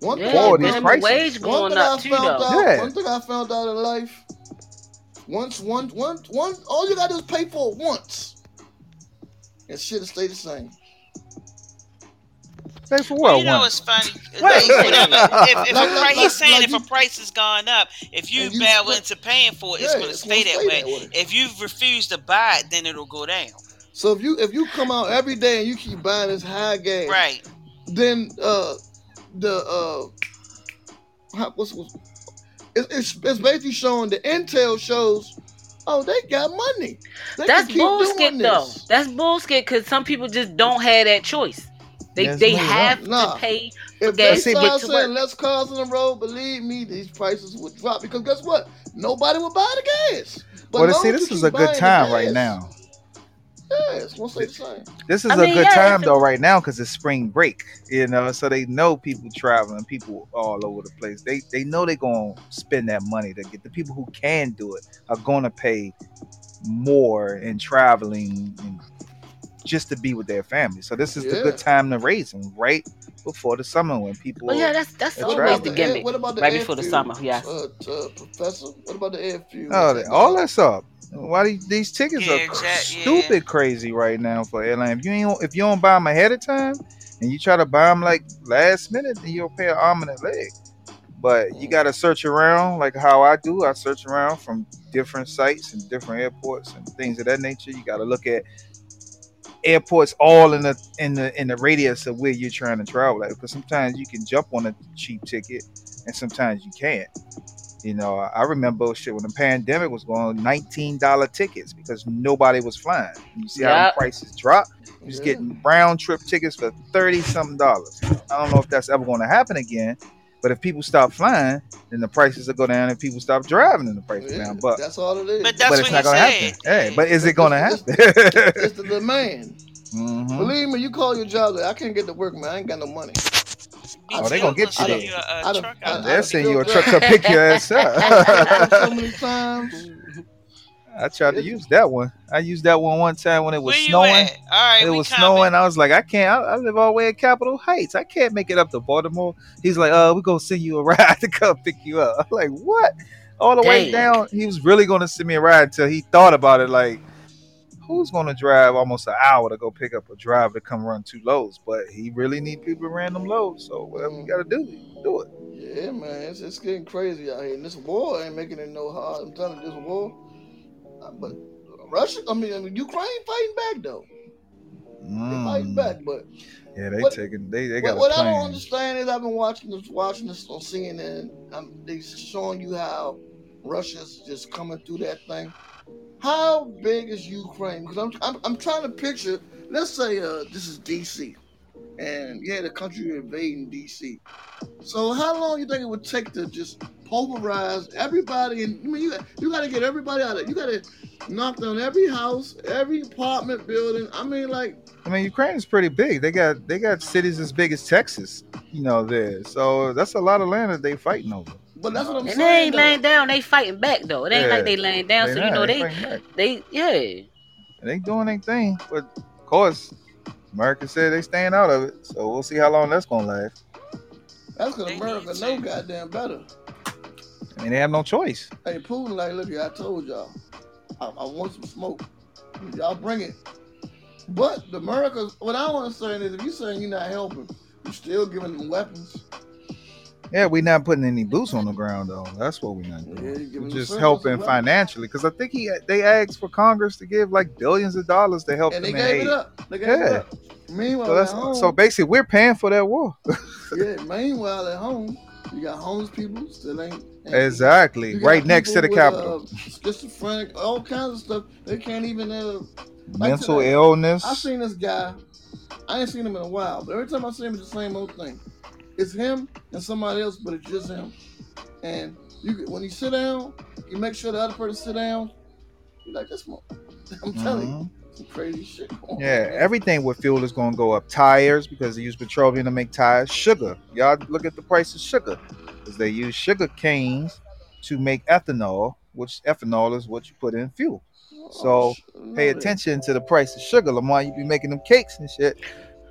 One Yeah, thing, All these prices. wage one going thing I up too, found though. out. Yeah. One thing I found out in life. Once, one, one, one. All you gotta do is pay for it once, and shit'll stay the same. Pay for Well, what? you know one? what's funny? What? They- whatever. If, if Like- a like- he's saying like if you- a price has gone up, if you And you bow split- into paying for it, it's going to it's stay, gonna that, stay way. that way. If you refuse to buy it, then it'll go down. So if you if you come out every day and you keep buying this high gas, Right. then uh the uh how- what's, what's it's, it's it's basically showing the intel shows oh they got money. They That's can bullshit, though. That's bullshit because some people just don't have that choice. They Yes, they no, have Nah. to pay. If gas they see, start saying less cars on the road, believe me, these prices would drop because guess what? Nobody would buy the gas. But well, see, this is a good time right now. Yeah, it's gonna the same. This is I a mean, good yeah, time though right now because it's spring break, you know, so they know people traveling, people all over the place. They they know they're gonna spend that money to get the people who can do it are gonna pay more in traveling and just to be with their family. So this is the good time to raise them right before the summer when people. Well, yeah, that's that's That's always right. the the gimmick. what about the right air before the summer, yes. Uh, uh, professor, what about the air fuel? Oh, they- all that's up. Why these, these tickets Yeah, are exact- yeah. stupid crazy right now for airline. If you ain't if you don't buy them ahead of time and you try to buy them like last minute, then you'll pay an arm and a leg. But you gotta search around like how I do. I search around from different sites and different airports and things of that nature. You gotta look at airports all in the in the in the radius of where you're trying to travel at. Because sometimes you can jump on a cheap ticket and sometimes you can't. You know, I I remember shit when the pandemic was going, nineteen dollar tickets because nobody was flying. You see how Yep. the prices drop. You just getting round trip tickets for thirty something dollars. I don't know if that's ever going to happen again, but if people stop flying, then the prices will go down. If people stop driving, then the price will Yeah, down. But that's all it is. But that's but it's what not going to happen. Hey, but is it going to happen? it's the demand. Mhm. Believe me, you call your job, like, I can't get to work, man. I ain't got no money. Oh, they gonna get you you a, I a done- truck I- out. I They'll done send you a truck to pick your ass so up. many times. I tried to use that one. I used that one one time when it was Where snowing. at? All right, it was coming. snowing. I was like, I can't. I, I live all the way in Capitol Heights. I can't make it up to Baltimore. He's like, uh, we're gonna send you a ride to come pick you up. I'm like, what? All the way down. He was really gonna send me a ride until he thought about it. Like, who's gonna drive almost an hour to go pick up a driver to come run two loads? But he really need people to run them loads. So whatever you gotta do, do it. Yeah, man, it's, it's getting crazy out here. And this war ain't making it no hard. I'm telling you, this war. Uh, But Russia, I mean, I mean, Ukraine fighting back though. They fighting Mm. back, but Yeah, they What- taking. They they what, got what I don't understand is I've been watching this, watching this on CNN. Um, they showing you how Russia's just coming through that thing. How big is Ukraine? Because I'm, I'm, I'm trying to picture. Let's say uh, this is DC, and yeah, the country invading DC. So how long you think it would take to just pulverize everybody? And I mean, you you got to get everybody out of. You got to knock down every house, every apartment building. I mean, like I mean, Ukraine is pretty big. They got they got cities as big as Texas, you know, there. So that's a lot of land that they fighting over. But that's what I'm And saying. they ain't though. laying down, they fighting back though. It ain't Yeah. like they laying down, so you know they fighting they yeah. they doing their thing, but of course, America said they staying out of it. So we'll see how long that's gonna last. That's because America need know goddamn better. I mean, they have no choice. Hey, Putin, like, look here, I told y'all, I, I want some smoke. Y'all bring it. But the Americas, what I want to say is, if you're saying you're not helping, you're still giving them weapons. Yeah, we're not putting any boots on the ground though. That's what we're not doing. giving We're just helping financially because I think he they asked for Congress to give like billions of dollars to help And them they gave aid. it up. They gave Yeah. it up. Meanwhile, So at home, so basically we're paying for that war. yeah. Meanwhile, at home, you got homeless people still ain't. ain't- exactly, right next to the with, Capitol. Uh, schizophrenic, all kinds of stuff. They can't even. Uh, Mental today, illness. I seen this guy. I ain't seen him in a while, but every time I see him, it's the same old thing. It's him and somebody else, but it's just him. And you, when you sit down, you make sure the other person sit down. You like this one. I'm telling Mhm. you, some crazy shit. going on, Yeah, man. everything with fuel is going to go up. Tires because they use petroleum to make tires. Sugar, y'all look at the price of sugar because they use sugar canes to make ethanol, which ethanol is what you put in fuel. So, sh- Pay attention to the price of sugar. Lamar, you be making them cakes and shit.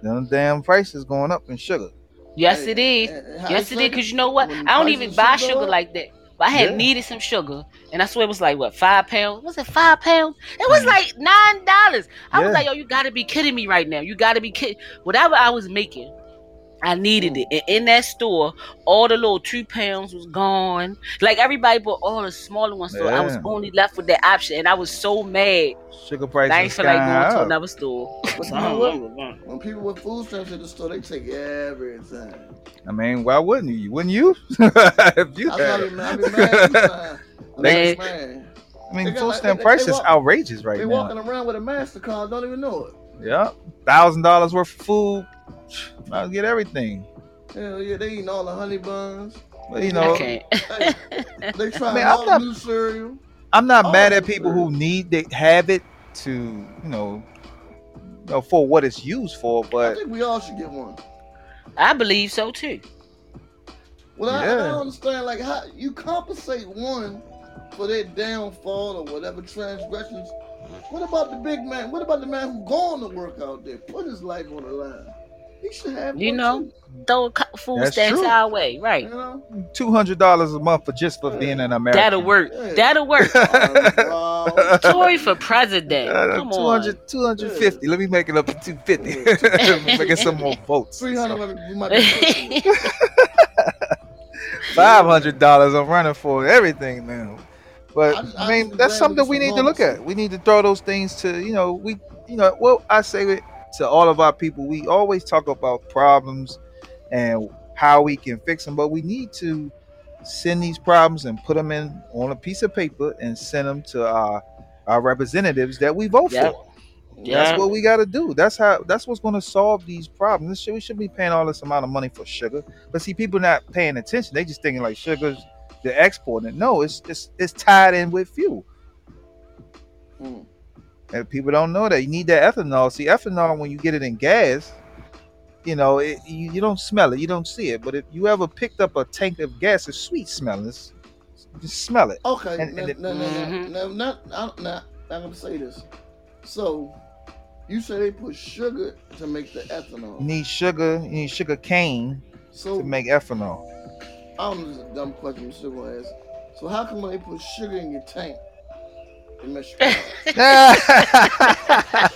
Them damn prices going up in sugar. Yes, it is. Yes, it is. Cause you know what? When I don't even buy sugar sugar like that. But I had Yeah. needed some sugar, and I swear it was like what five pounds? Was it five pounds? It was Mhm. like nine dollars. I was like, yo, you gotta be kidding me right now. You gotta be kidding. Whatever I was making, I needed it. And in that store, all the little two pounds was gone. Like everybody bought all the smaller ones, so I was only left with that option, and I was so mad. Sugar I prices ain't feel like going to another store. But you know what? When people with food stamps at the store, they take everything. I mean, why wouldn't you? Wouldn't you? if you I had be it. mad. I be mad sometimes. I mad. I mean, They got food like- stamp they- they prices walk- outrageous right They now. walking around with a Mastercard, don't even know it. Yeah, thousand dollars worth of food. I'll get everything. Hell yeah, they eating all the honey buns. But you I know, can't. Hey, they trying Man, I'm all not- new cereal. I'm not Oh, mad at people sure. who need they have it to you know, you know for what it's used for. But I think we all should get one. I believe so too. Well, I, I don't understand like how you compensate one for their downfall or whatever transgressions. What about the big man? What about the man who going to work out there, put his life on the line? He should have. You know, too, Throw a cou- food That's stamps true. our way, right? you know. two hundred dollars a month for just for being an American. That'll work. Yeah. That'll work. Oh. Tory for president. Uh, Come 200, on. 250. Let me make it up to 250. Making some more votes. Three hundred. We might be pushing it. Five hundred dollars. I'm running for everything now. But I I, I mean, that's something we we need to look at. We need to throw those things to you know we you know well I say it to all of our people. We always talk about problems and how we can fix them, but we need to send these problems and put them in on a piece of paper and send them to our our representatives that we vote Yep. for. Yeah. That's what we got to do. That's how. That's what's going to solve these problems. This shit, we should be paying all this amount of money for sugar, but see, people not paying attention. They just thinking like sugar's they're exporting. No, it's it's it's tied in with fuel, Hmm. And people don't know that. You need that ethanol. See, ethanol when you get it in gas, you know, it, you, you don't smell it, you don't see it. But if you ever picked up a tank of gas, it's sweet smelling. It's, just smell it. Okay, And- now, and it- now, now, Mhm. now, now, now, now, I'm gonna say this. So, you say they put sugar to make the ethanol. You need sugar. You need sugar cane So, to make ethanol. I don't know, this is a dumb question, Mr. Gonna. So, how come when they put sugar in your tank,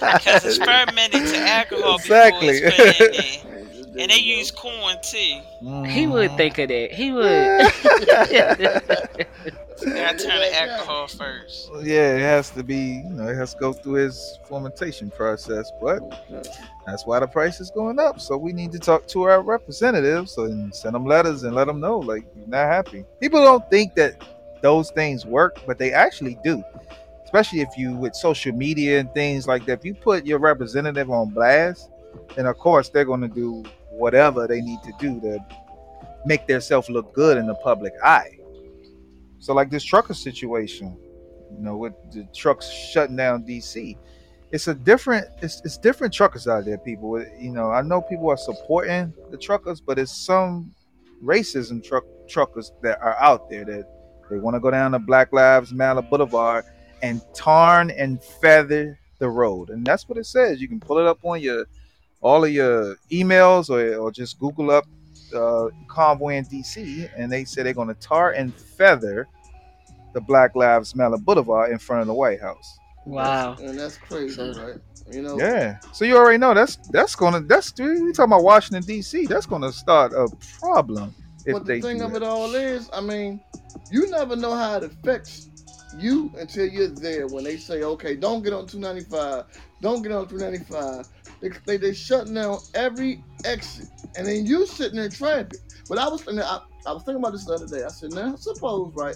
Because it's fermented to alcohol Exactly. before it's put in there. And they use corn too. He would think of that. He would. You gotta turn the alcohol first. Yeah, it has to be, you know, it has to go through his fermentation process. But that's why the price is going up. So we need to talk to our representatives and send them letters and let them know, like, you're not happy. People don't think that those things work, but they actually do. Especially if you with social media and things like that. If you put your representative on blast, then of course they're going to do whatever they need to do to make themselves look good in the public eye. So like this trucker situation, you know, with the trucks shutting down DC, it's a different, it's, it's different truckers out there. People, you know, I know people are supporting the truckers, but it's some racism truck truckers that are out there that they want to go down to Black Lives Matter Boulevard and tarn and feather the road, and that's what it says. You can pull it up on your all of your emails or, or just Google up uh, convoy in DC, and they say they're going to tar and feather the Black Lives Matter Boulevard in front of the White House. wow. And that's crazy, right? You know, Yeah, so you already know that's that's gonna that's we talking about Washington D.C. That's gonna start a problem if but they the thing of it all is, I mean, you never know how it affects you until you're there. When they say, "Okay, don't get on 295, don't get on 395," they they they shutting down every exit, and then you sitting in traffic. But I was thinking, I, I was thinking about this the other day. I said, "Now, suppose right."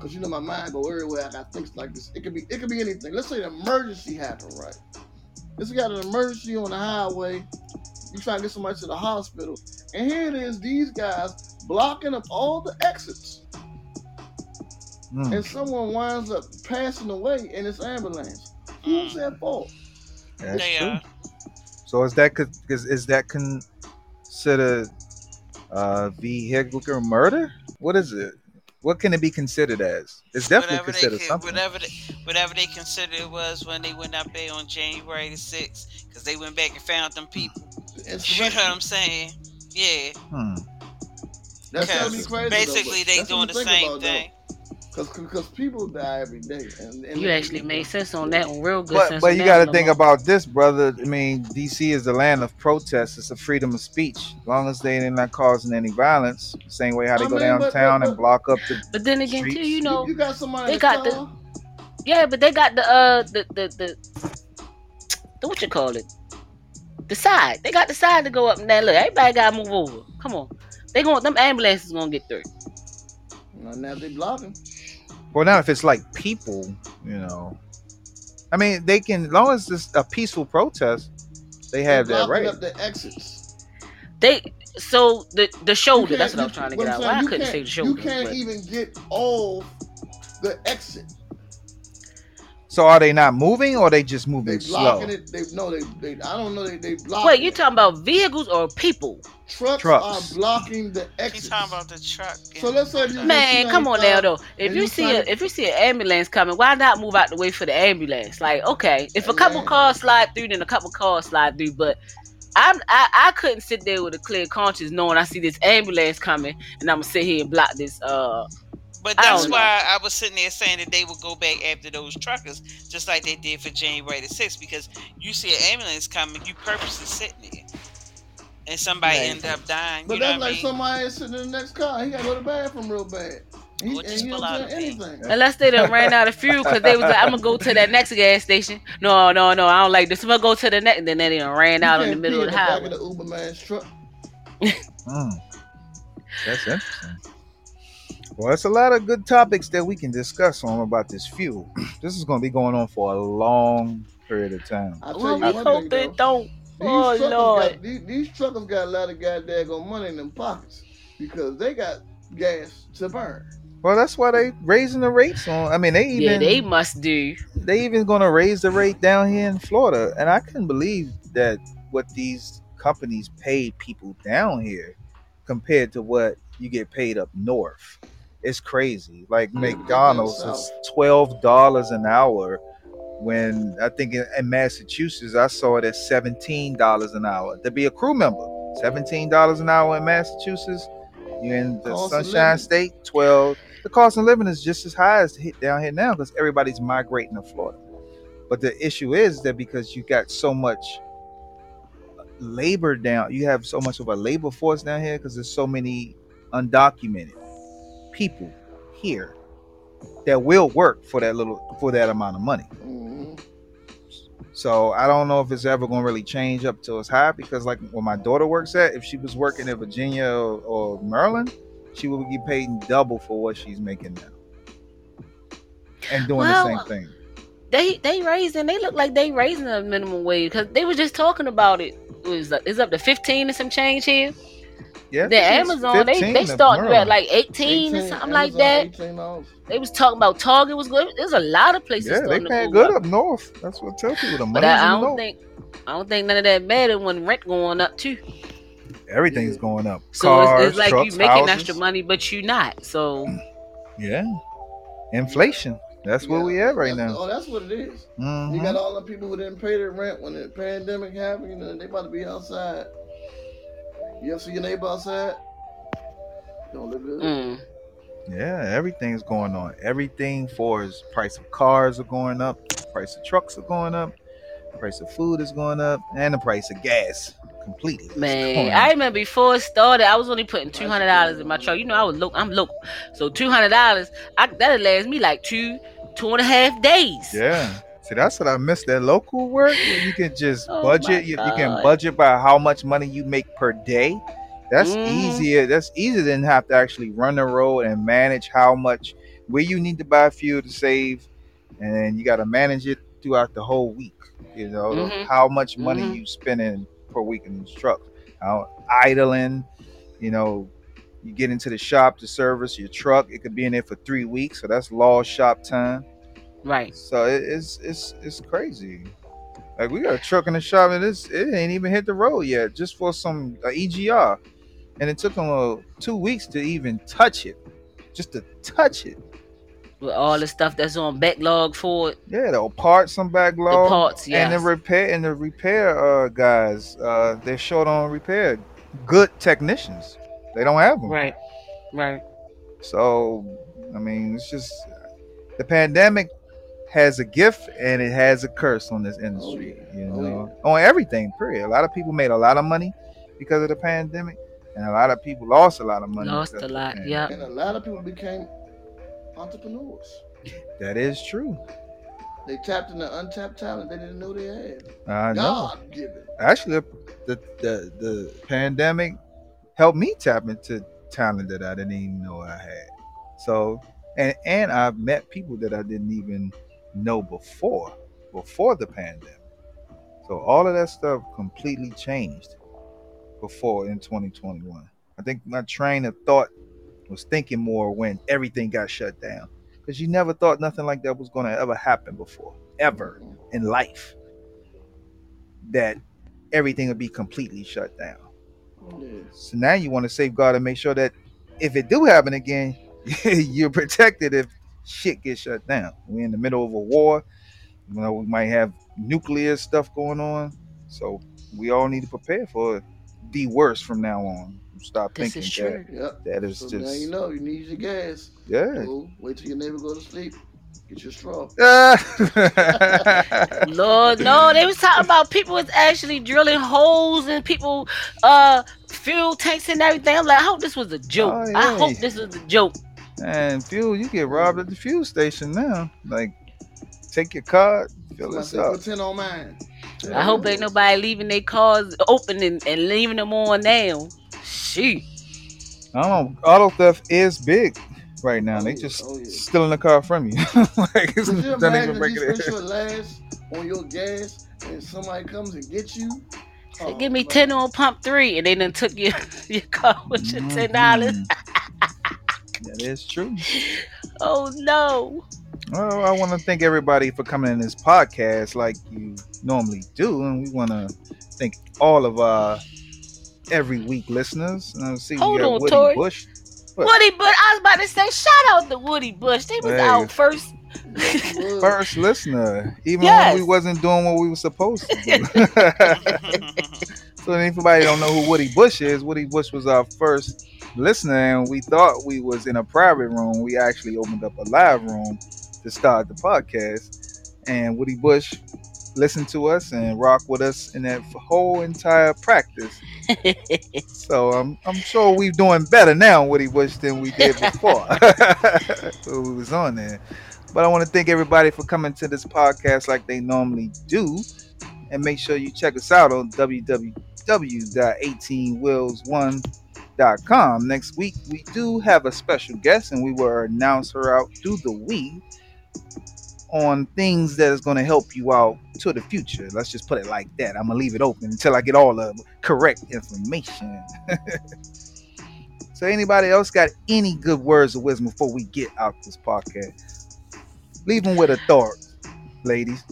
Cause you know my mind go everywhere. I got things like this. It could be it could be anything. Let's say an emergency happened, right? Let's got an emergency on the highway. You trying to get somebody to the hospital, and here it is. These guys blocking up all the exits, Mm. and someone winds up passing away in this ambulance. Who's at fault? That's They true. are. So is that con- is, is that considered uh, vehicular murder? What is it? What can it be considered as? It's definitely whatever considered could, something. whatever they, whatever they considered it was when they went out there on January the sixth, because they went back and found them people. You know what I'm saying? Yeah. Hmm. That's gotta be crazy. basically they doing the same thing. Because because people die every day. And, and You actually made sense on that one, real good But sense. but you got to think Lamar. about this, brother. I mean, DC is the land of protest. It's a freedom of speech. As long as they are not causing any violence, same way how they I go mean, downtown but- and block up the. But then again, too, you know, you, you got somebody they got the- yeah, but they got the uh the the the, the what you call it, the side. They got the side to go up and down. Look, everybody got to move over. Come on, they going them ambulances gonna get through. Now, now they blocking. Well, now if it's like people, you know, I mean, they can. As long as it's a peaceful protest, they have They that blocking right. up the exits. They so the the shoulder. That's what I you- was trying to get out. saying, Well, I you couldn't can't- say the shoulder. You can't but- even get off the exit. So are they not moving, or they just They moving slow? blocking it. They no, they, they I don't know. They they blocking. Wait, you it. talking about vehicles or people? trucks, Trucks. are blocking the He's exits. talking about the truck. So let's say you- Man, come on now though. If you you see a find- if you see an ambulance coming, why not move out the way for the ambulance? Like, okay, if a couple cars slide through, then a couple cars slide through. But I'm I, I couldn't sit there with a clear conscience knowing I see this ambulance coming and I'm gonna sit here and block this uh But that's don't why I was sitting there saying that they would go back after those truckers, just like they did for January the 6th, because you see an ambulance coming, you purposely sitting there. And somebody Right. end up dying. But you know that's what like mean? somebody sitting in the next car. He got to go to the bathroom real bad. He, Well, and just he pull don't out say a thing. anything. unless they done ran out of fuel because they was like, I'm gonna go to that next gas station. No, no, no, I don't like this. I'm gonna go to the next and then they done ran out in the middle of in the back highway. of the Uber man's truck. Hmm. That's interesting. Well, it's a lot of good topics that we can discuss on about this fuel. This is going to be going on for a long period of time. I tell Well, you we hope thing, they though. don't. These, Oh truckers Lord. got, these, these truckers got a lot of goddamn money in them pockets because they got gas to burn. Well, that's why they raising the rates on. I mean, they even Yeah, they they, must do. They even going to raise the rate down here in Florida, and I couldn't believe that what these companies pay people down here compared to what you get paid up north. It's crazy. Like mm-hmm. McDonald's is twelve dollars an hour. When I think in, in Massachusetts, I saw it at seventeen dollars an hour to be a crew member. Seventeen dollars an hour in Massachusetts. You're in the Cost Sunshine. State, twelve. The cost of living is just as high as hit down here now because everybody's migrating to Florida. But the issue is that because you got so much labor down, you have so much of a labor force down here because there's so many undocumented people here that will work for that little for that amount of money. Mhm. So I don't know if it's ever going to really change up to as high because like where my daughter works at, if she was working in Virginia or, or Maryland, she would be paid double for what she's making now, and doing Well, the same thing. They they raising. They look like they raising the minimum wage because they were just talking about it. It was it's up to fifteen and some change here. Yeah, The Amazon they 15 they of starting you at like eighteen, or 18 something like that. They was talking about Target was good. There's a lot of places. Yeah, they starting to paying good up. up north. That's what I tell people. The But money's I, I don't north. think I don't think none of that matter when rent going up too. Everything's Yeah. going up. So Cars, it's, it's like trucks, you making houses. extra money, but you're not. So Yeah, inflation. That's where Yeah, we at right that's- now. Oh, that's what it is. You Mhm. got all the people who didn't pay their rent when the pandemic happened. You know, they about to be outside. You ever see your neighbor outside? Don't look good. mm, Yeah, everything's going on. Everything for is price of cars are going up, price of trucks are going up, price of food is going up, and the price of gas completely. man, I remember before it started, I was only putting two hundred dollars in my truck. You know, I was local. I'm local, so two hundred dollars. That'll last me like two two and a half days. Yeah. See, that's what I miss. That local work where you can just Oh budget. You, you can budget by how much money you make per day. That's Mhm. easier. That's easier than have to actually run the road and manage how much where you need to buy fuel to save, and you got to manage it throughout the whole week. You know Mhm. how much money Mhm. you spending per week in these trucks. How idling, you know, you get into the shop to service your truck. It could be in there for three weeks, so that's lost shop time. Right. So it, it's it's it's crazy. Like we got a truck in the shop and it's it ain't even hit the road yet, just for some uh, EGR, and it took them uh, two weeks to even touch it, just to touch it. With all the stuff that's on backlog for it, Yeah, the parts some the backlog, parts, and the repair and the repair uh, guys, uh, they're short on repair good technicians. They don't have them. Right. Right. So, I mean, it's just the pandemic has a gift and it has a curse on this industry. Oh, yeah. You Oh, know, on everything. Period. A lot of people made a lot of money because of the pandemic, and a lot of people lost a lot of money. Lost a lot. Yeah. And a lot of people became entrepreneurs. That is true. They tapped into untapped talent they didn't know they had. I know. God given. Actually, the, the the pandemic helped me tap into talent that I didn't even know I had. So, and and I've met people that I didn't even know before before the pandemic. So all of that stuff completely changed before in 2021. I think my train of thought was thinking more when everything got shut down because you never thought nothing like that was going to ever happen before, ever in life. That everything would be completely shut down. Yeah. So now you want to safeguard and make sure that if it do happen again, you're protected if shit gets shut down. We're in the middle of a war. You know, we might have nuclear stuff going on. So we all need to prepare for the worst from now on. Stop This thinking is true. Yep. that that is So just now you know you need your gas. yeah. Go, wait till your neighbor go to sleep. Get your straw. Lord, no, they was talking about people was actually drilling holes in people uh fuel tanks and everything. I'm like, I hope this was a joke. Oh, I hope this was a joke. And fuel, you get robbed at the fuel station now. Like, take your card, fill Somebody this up. put 10 on mine. I hope ain't nobody leaving their cars open and, and leaving them on now. Shoot. I don't know. Auto theft is big right now. Oh, they yeah. just Oh, yeah. stealing the car from you. like, it's Could you not imagine even if breaking you spent it. your last on your gas and somebody comes and gets you? Oh, give me man. 10 on pump three and they done took your, your car with your $10. dollars Mhm. That is true. Oh no. Well, I want to thank everybody for coming in this podcast like you normally do, and we want to thank all of our every week listeners. And I see we Hold got on, Woody Tori. Bush. What? Woody Bush. I was about to say, shout out to Woody Bush. They was Hey. out first. First listener, even Yes. when we wasn't doing what we were supposed to do. So if anybody don't know who Woody Bush is, Woody Bush was our first listener, and we thought we was in a private room. We actually opened up a live room to start the podcast, and Woody Bush listened to us and rock with us in that whole entire practice. So I'm I'm sure we're doing better now, Woody Bush, than we did before. when we was on there. But I want to thank everybody for coming to this podcast like they normally do. And make sure you check us out on www.18wheels1.com. Next week, we do have a special guest, and we will announce her out through the week on things that is going to help you out to the future. Let's just put it like that. I'm going to leave it open until I get all the correct information. so, anybody else got any good words of wisdom before we get out this podcast? Leave them with a thought, ladies.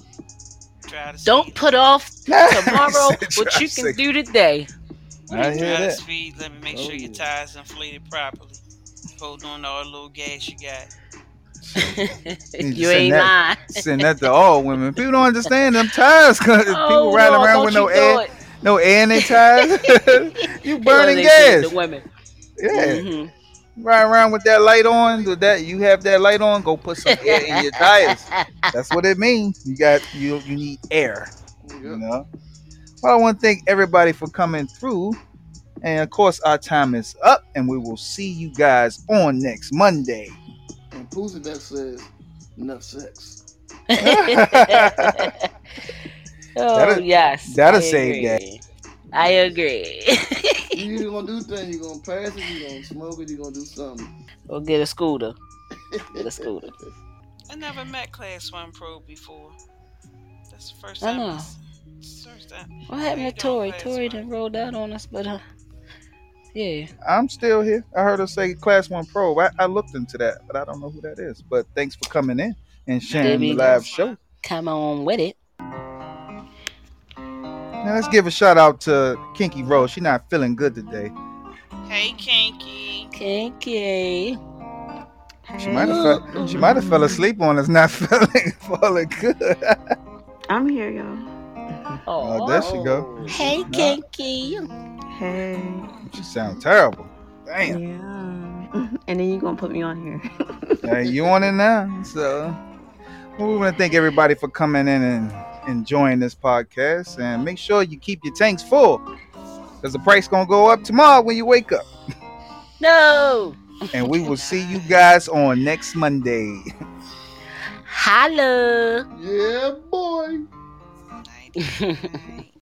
Try Don't put off tomorrow what you can do today. I hear Try to that. speed. Let me make Oh, sure your tires inflated properly. Hold on to all the little gas you got. Need you send ain't that- lying. Send that to all women. People don't understand them tires. 'cause people Oh, riding Lord, around with no air, it. no air in their tires. you Kill burning they gas. The women. Yeah, Mhm. Ride around with that light on. With that, you have that light on. Go put some air in your tires. That's what it means. You got you. You need air. You know. Well, I want to thank everybody for coming through. And of course, our time is up, and we will see you guys on next Monday. And Pussy that says enough sex. oh That'll- yes, that'll I save that. Agree. I agree. You either gonna do things, you gonna pass it, you gonna smoke it, you gonna do something. Or get a scooter. Get a scooter. I never met Class One Pro before. That's the first I time. know. s- First time. What happened to doing, Tori? Class Tori One? done rolled out on us, but uh, yeah. I'm still here. I heard her say Class One Pro. I, I looked into that, but I don't know who that is. But thanks for coming in and sharing There the live show. Come on with it. Now let's give a shout out to Kinky Rose. She not feeling good today. Hey, Kinky. Kinky. She might have fell, she might have fell asleep on us, not feeling feeling good. I'm here, y'all. Oh, there she go. Hey, Yeah. Kinky. Hey. She sound terrible. Damn. Yeah. And then you gonna put me on here. Hey, you on it now? So, well, we want to thank everybody for coming in and enjoying this podcast. And make sure you keep your tanks full, because the price gonna go up tomorrow when you wake up. No. And we will see you guys on next Monday. Holla. Yeah, boy. Night, night.